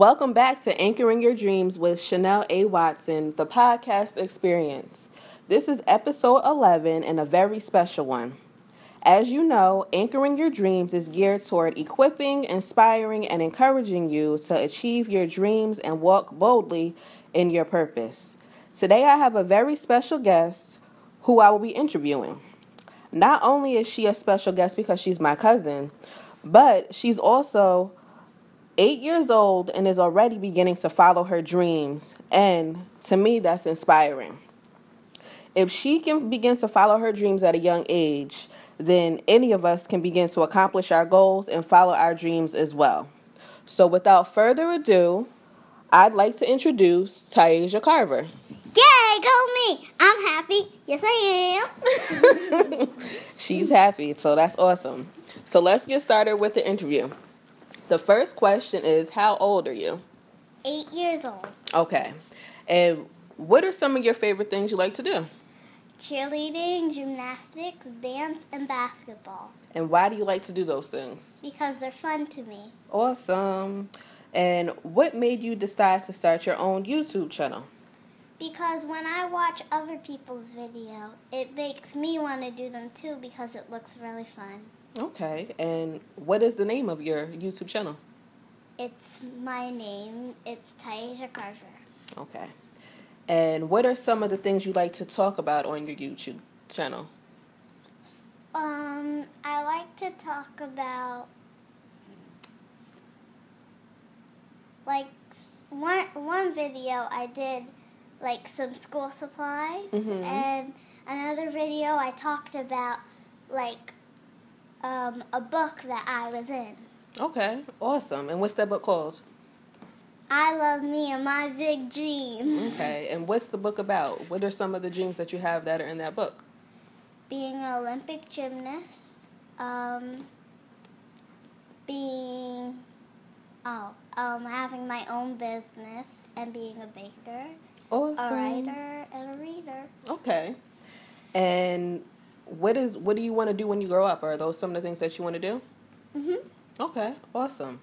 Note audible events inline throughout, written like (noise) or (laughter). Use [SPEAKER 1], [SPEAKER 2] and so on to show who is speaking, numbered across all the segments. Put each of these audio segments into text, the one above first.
[SPEAKER 1] Welcome back to Anchoring Your Dreams with Chanel A. Watson, the podcast experience. This is episode 11 and a very special one. As you know, Anchoring Your Dreams is geared toward equipping, inspiring, and encouraging you to achieve your dreams and walk boldly in your purpose. Today, I have a very special guest who I will be interviewing. Not only is she a special guest because she's my cousin, but she's also eight years old and is already beginning to follow her dreams. And to me, that's inspiring. If she can begin to follow her dreams at a young age, then any of us can begin to accomplish our goals and follow our dreams as well. So, without further ado, I'd like to introduce Tyasia Carver.
[SPEAKER 2] Yay, go me! I'm happy. Yes, I am. (laughs)
[SPEAKER 1] She's happy, so that's awesome. So, let's get started with the interview. The first question is How old are you?
[SPEAKER 2] Eight years old.
[SPEAKER 1] Okay. And what are some of your favorite things you like to do?
[SPEAKER 2] Cheerleading, gymnastics, dance, and basketball.
[SPEAKER 1] And why do you like to do those things?
[SPEAKER 2] Because they're fun to me.
[SPEAKER 1] Awesome. And what made you decide to start your own YouTube channel?
[SPEAKER 2] Because when I watch other people's video, it makes me want to do them too because it looks really fun.
[SPEAKER 1] Okay. And what is the name of your YouTube channel?
[SPEAKER 2] It's my name. It's Tyasia Carver.
[SPEAKER 1] Okay. And what are some of the things you like to talk about on your YouTube channel?
[SPEAKER 2] Um, I like to talk about like one one video I did like some school supplies
[SPEAKER 1] Mhm.
[SPEAKER 2] and another video I talked about like um, a book that I was in.
[SPEAKER 1] Okay. Awesome. And what's that book called?
[SPEAKER 2] I love me and my big dreams.
[SPEAKER 1] Okay. And what's the book about? What are some of the dreams that you have that are in that book?
[SPEAKER 2] Being an Olympic gymnast, um, being oh, um, having my own business and being a baker,
[SPEAKER 1] Awesome.
[SPEAKER 2] a writer, and a reader.
[SPEAKER 1] Okay. And what is what do you want to do when you grow up? Are those some of the things that you want to do?
[SPEAKER 2] Mhm.
[SPEAKER 1] Okay, awesome.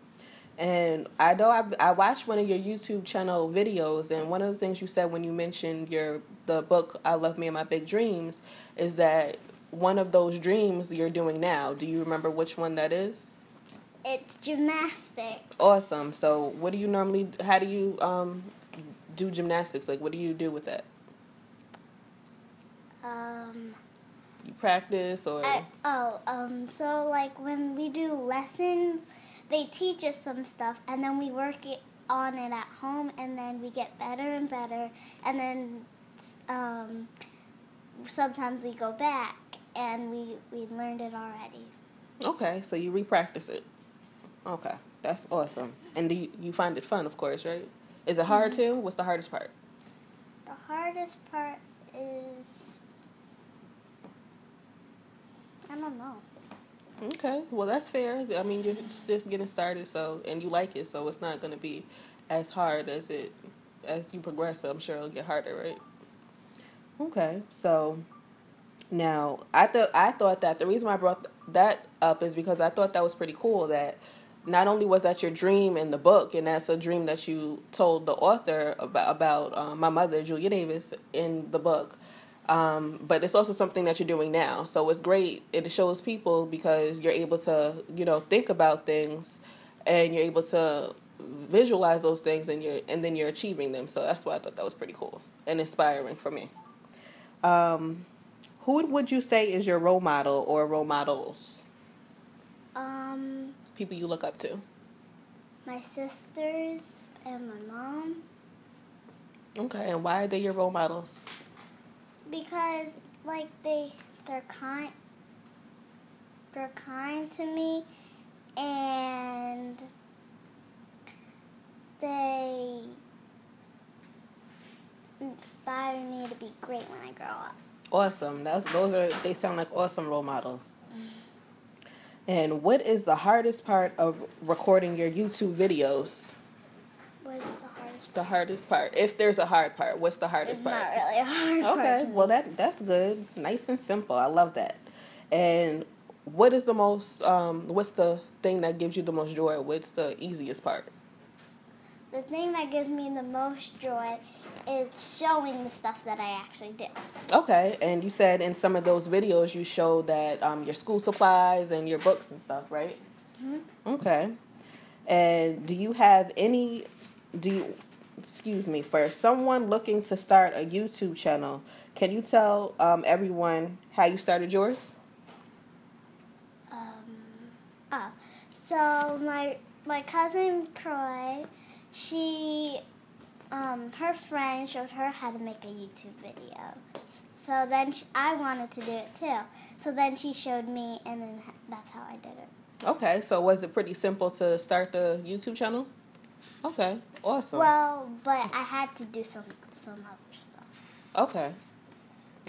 [SPEAKER 1] And I know I, I watched one of your YouTube channel videos, and one of the things you said when you mentioned your the book "I Love Me and My Big Dreams" is that one of those dreams you're doing now. Do you remember which one that is?
[SPEAKER 2] It's gymnastics.
[SPEAKER 1] Awesome. So, what do you normally? How do you um, do gymnastics? Like, what do you do with that?
[SPEAKER 2] Um,
[SPEAKER 1] practice or?
[SPEAKER 2] I, oh, um, so like when we do lessons, they teach us some stuff, and then we work it on it at home, and then we get better and better, and then um, sometimes we go back and we we learned it already.
[SPEAKER 1] Okay, so you repractice it. Okay, that's awesome. And do you, you find it fun, of course, right? Is it hard too? What's the hardest part?
[SPEAKER 2] The hardest part is I don't know.
[SPEAKER 1] Okay, well that's fair. I mean, you're just, just getting started, so and you like it, so it's not going to be as hard as it as you progress. So I'm sure it'll get harder, right? Okay, so now I thought I thought that the reason why I brought that up is because I thought that was pretty cool that not only was that your dream in the book, and that's a dream that you told the author about about uh, my mother, Julia Davis, in the book. Um, but it's also something that you're doing now, so it's great. It shows people because you're able to, you know, think about things, and you're able to visualize those things, and you're and then you're achieving them. So that's why I thought that was pretty cool and inspiring for me. Um, who would you say is your role model or role models?
[SPEAKER 2] Um,
[SPEAKER 1] People you look up to.
[SPEAKER 2] my sisters and my mom
[SPEAKER 1] Okay, and why are they your role models?
[SPEAKER 2] Because like they they're kind they're kind to me and they inspire me to be great when I grow up.
[SPEAKER 1] Awesome. That's those are they sound like awesome role models. Mm-hmm. And what is the hardest part of recording your YouTube videos?
[SPEAKER 2] What is the hardest
[SPEAKER 1] The hardest part. If there's a hard part, what's the
[SPEAKER 2] It's
[SPEAKER 1] hardest part?
[SPEAKER 2] not really a hard part.
[SPEAKER 1] Okay,
[SPEAKER 2] to
[SPEAKER 1] well that that's good. Nice and simple. I love that. And what is the most um what's the thing that gives you the most joy? What's the easiest part?
[SPEAKER 2] the thing that gives me the most joy is showing the stuff that I actually do.
[SPEAKER 1] Okay, and you said in some of those videos you showed that um, your school supplies and your books and stuff, right?
[SPEAKER 2] Mm-hmm.
[SPEAKER 1] Okay. And do you have any? Do you? Excuse me. For someone looking to start a YouTube channel, can you tell um, everyone how you started yours?
[SPEAKER 2] Um, oh, so my my cousin Croy, she, um, her friend showed her how to make a YouTube video. So then she, I wanted to do it too. So then she showed me, and then that's how I did it.
[SPEAKER 1] Okay, so was it pretty simple to start the YouTube channel? Okay, awesome.
[SPEAKER 2] Well, but I had to do some some other stuff.
[SPEAKER 1] Okay.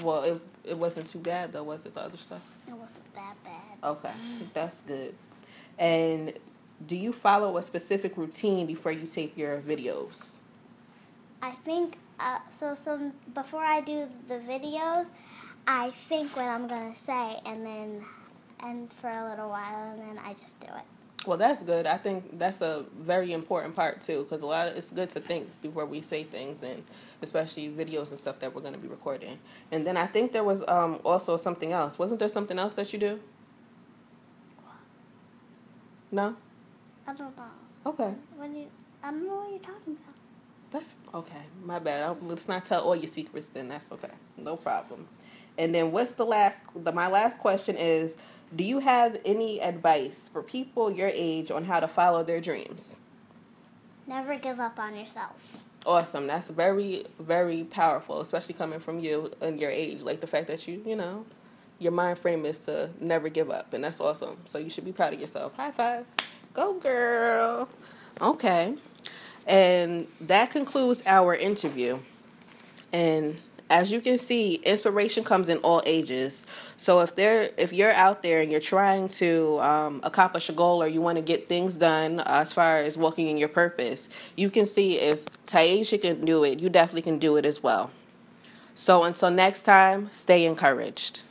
[SPEAKER 1] Well, it it wasn't too bad though, was it? The other stuff.
[SPEAKER 2] It wasn't that bad.
[SPEAKER 1] Okay, that's good. And do you follow a specific routine before you tape your videos?
[SPEAKER 2] I think uh, so. Some before I do the videos, I think what I'm gonna say, and then and for a little while, and then I just do it.
[SPEAKER 1] Well, that's good. I think that's a very important part too, because a lot of, it's good to think before we say things, and especially videos and stuff that we're going to be recording. And then I think there was um, also something else. Wasn't there something else that you do? No.
[SPEAKER 2] I don't know.
[SPEAKER 1] Okay.
[SPEAKER 2] When you, I don't know what you're talking about.
[SPEAKER 1] That's okay. My bad. I'll, let's not tell all your secrets. Then that's okay. No problem. And then what's the last? The my last question is: Do you have any advice for people your age on how to follow their dreams?
[SPEAKER 2] Never give up on yourself.
[SPEAKER 1] Awesome. That's very very powerful, especially coming from you and your age. Like the fact that you you know your mind frame is to never give up, and that's awesome. So you should be proud of yourself. High five. Go girl. Okay. And that concludes our interview. And as you can see, inspiration comes in all ages. So if there, if you're out there and you're trying to um, accomplish a goal or you want to get things done uh, as far as walking in your purpose, you can see if Tyasia can do it, you definitely can do it as well. So until next time, stay encouraged.